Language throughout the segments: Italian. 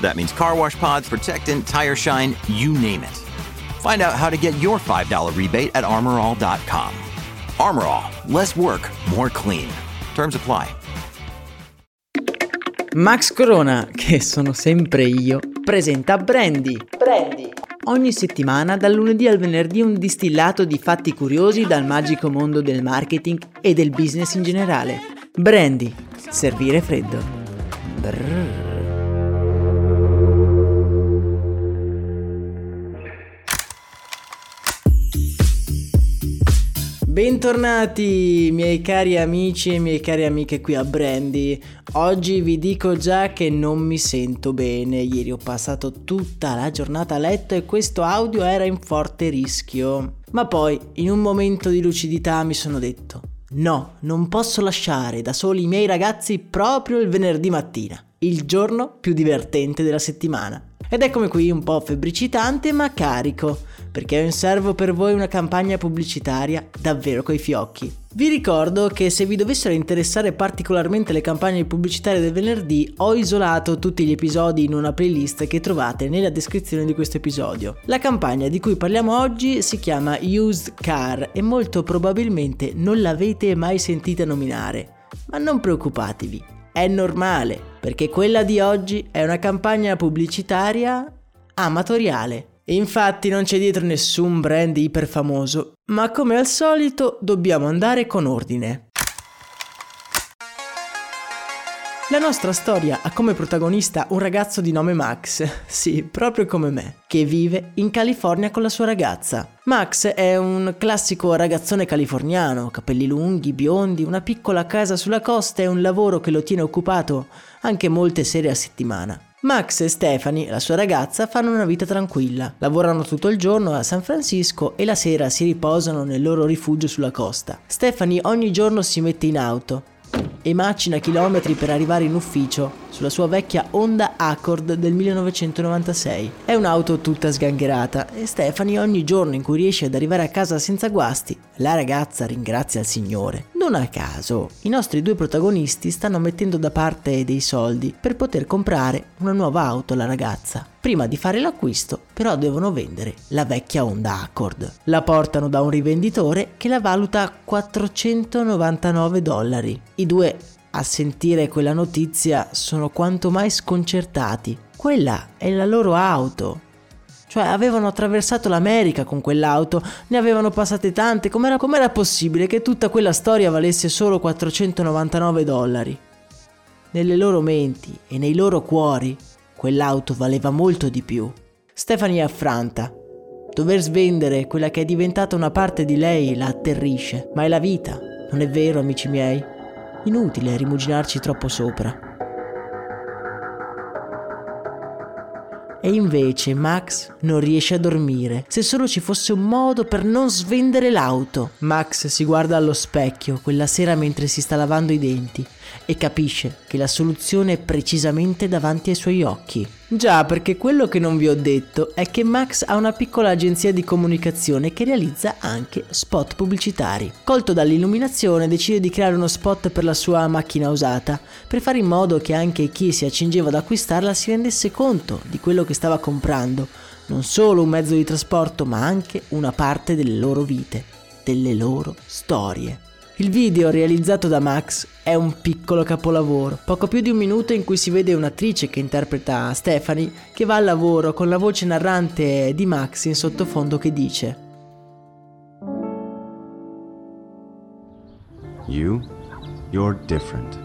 That means car wash pods, protectant, tire shine, you name it. Find out how to get your $5 rebate at armorall.com. Armorall, less work, more clean. Terms apply. Max Corona, che sono sempre io, presenta Brandy. Brandy. Ogni settimana, dal lunedì al venerdì, un distillato di fatti curiosi dal magico mondo del marketing e del business in generale. Brandy. Servire freddo. Brrr. Bentornati miei cari amici e miei cari amiche qui a Brandy. Oggi vi dico già che non mi sento bene. Ieri ho passato tutta la giornata a letto e questo audio era in forte rischio. Ma poi, in un momento di lucidità, mi sono detto: no, non posso lasciare da soli i miei ragazzi proprio il venerdì mattina, il giorno più divertente della settimana. Ed eccomi qui un po' febbricitante ma carico perché ho in serbo per voi una campagna pubblicitaria davvero coi fiocchi. Vi ricordo che se vi dovessero interessare particolarmente le campagne pubblicitarie del venerdì, ho isolato tutti gli episodi in una playlist che trovate nella descrizione di questo episodio. La campagna di cui parliamo oggi si chiama Used Car e molto probabilmente non l'avete mai sentita nominare. Ma non preoccupatevi, è normale, perché quella di oggi è una campagna pubblicitaria amatoriale. Infatti non c'è dietro nessun brand iperfamoso, ma come al solito dobbiamo andare con ordine. La nostra storia ha come protagonista un ragazzo di nome Max, sì, proprio come me, che vive in California con la sua ragazza. Max è un classico ragazzone californiano, capelli lunghi, biondi, una piccola casa sulla costa e un lavoro che lo tiene occupato anche molte sere a settimana. Max e Stephanie, la sua ragazza, fanno una vita tranquilla. Lavorano tutto il giorno a San Francisco e la sera si riposano nel loro rifugio sulla costa. Stephanie ogni giorno si mette in auto e macina chilometri per arrivare in ufficio sulla sua vecchia Honda Accord del 1996. È un'auto tutta sgangherata e Stephanie ogni giorno in cui riesce ad arrivare a casa senza guasti, la ragazza ringrazia il Signore. Non a caso, i nostri due protagonisti stanno mettendo da parte dei soldi per poter comprare una nuova auto alla ragazza. Prima di fare l'acquisto, però devono vendere la vecchia Honda Accord. La portano da un rivenditore che la valuta a 499 dollari. I due a sentire quella notizia sono quanto mai sconcertati. Quella è la loro auto. Cioè avevano attraversato l'America con quell'auto, ne avevano passate tante, com'era, com'era possibile che tutta quella storia valesse solo 499 dollari? Nelle loro menti e nei loro cuori quell'auto valeva molto di più. Stephanie è affranta. Dover svendere quella che è diventata una parte di lei la atterrisce, ma è la vita, non è vero amici miei? Inutile rimuginarci troppo sopra. E invece Max non riesce a dormire. Se solo ci fosse un modo per non svendere l'auto. Max si guarda allo specchio quella sera mentre si sta lavando i denti e capisce che la soluzione è precisamente davanti ai suoi occhi. Già, perché quello che non vi ho detto è che Max ha una piccola agenzia di comunicazione che realizza anche spot pubblicitari. Colto dall'illuminazione decide di creare uno spot per la sua macchina usata, per fare in modo che anche chi si accingeva ad acquistarla si rendesse conto di quello che stava comprando, non solo un mezzo di trasporto ma anche una parte delle loro vite, delle loro storie. Il video realizzato da Max è un piccolo capolavoro, poco più di un minuto in cui si vede un'attrice che interpreta Stephanie che va al lavoro con la voce narrante di Max in sottofondo che dice You, you're different.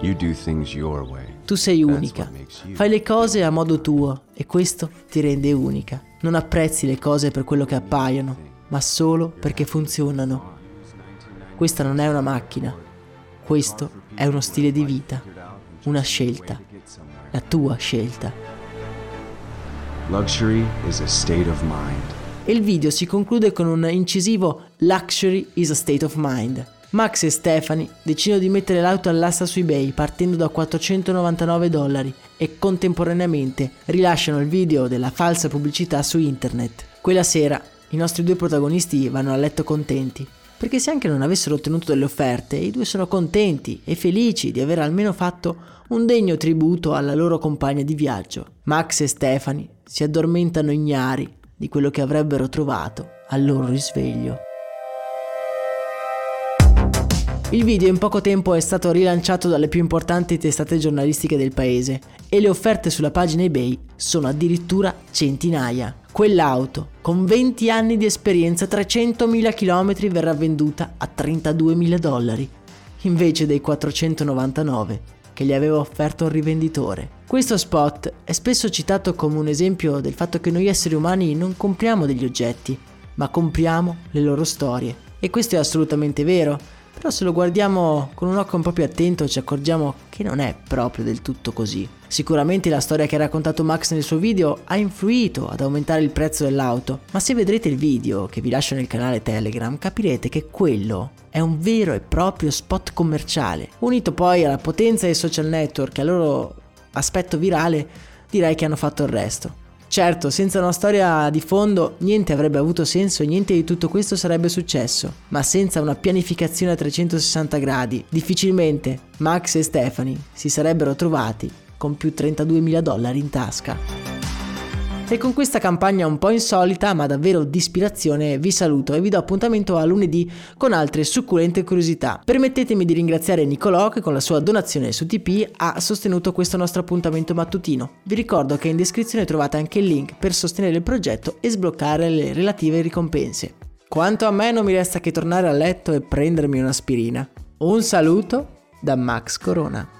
You do things your way. Tu sei unica, fai le cose a modo tuo e questo ti rende unica. Non apprezzi le cose per quello che appaiono, ma solo perché funzionano. Questa non è una macchina, questo è uno stile di vita, una scelta, la tua scelta. Luxury is a state of mind. E il video si conclude con un incisivo Luxury is a state of mind. Max e Stephanie decidono di mettere l'auto all'asta su eBay partendo da 499 dollari e contemporaneamente rilasciano il video della falsa pubblicità su internet. Quella sera i nostri due protagonisti vanno a letto contenti, perché se anche non avessero ottenuto delle offerte, i due sono contenti e felici di aver almeno fatto un degno tributo alla loro compagna di viaggio. Max e Stephanie si addormentano ignari di quello che avrebbero trovato al loro risveglio. Il video in poco tempo è stato rilanciato dalle più importanti testate giornalistiche del paese e le offerte sulla pagina eBay sono addirittura centinaia. Quell'auto, con 20 anni di esperienza, 300.000 km, verrà venduta a 32.000 dollari, invece dei 499 che gli aveva offerto un rivenditore. Questo spot è spesso citato come un esempio del fatto che noi esseri umani non compriamo degli oggetti, ma compriamo le loro storie. E questo è assolutamente vero però se lo guardiamo con un occhio un po' più attento ci accorgiamo che non è proprio del tutto così. Sicuramente la storia che ha raccontato Max nel suo video ha influito ad aumentare il prezzo dell'auto, ma se vedrete il video che vi lascio nel canale Telegram capirete che quello è un vero e proprio spot commerciale, unito poi alla potenza dei social network e al loro aspetto virale, direi che hanno fatto il resto. Certo, senza una storia di fondo niente avrebbe avuto senso e niente di tutto questo sarebbe successo, ma senza una pianificazione a 360 gradi, difficilmente Max e Stephanie si sarebbero trovati con più 32 dollari in tasca. E con questa campagna un po' insolita ma davvero di ispirazione vi saluto e vi do appuntamento a lunedì con altre succulente curiosità. Permettetemi di ringraziare Nicolò che con la sua donazione su TP ha sostenuto questo nostro appuntamento mattutino. Vi ricordo che in descrizione trovate anche il link per sostenere il progetto e sbloccare le relative ricompense. Quanto a me non mi resta che tornare a letto e prendermi un'aspirina. Un saluto da Max Corona.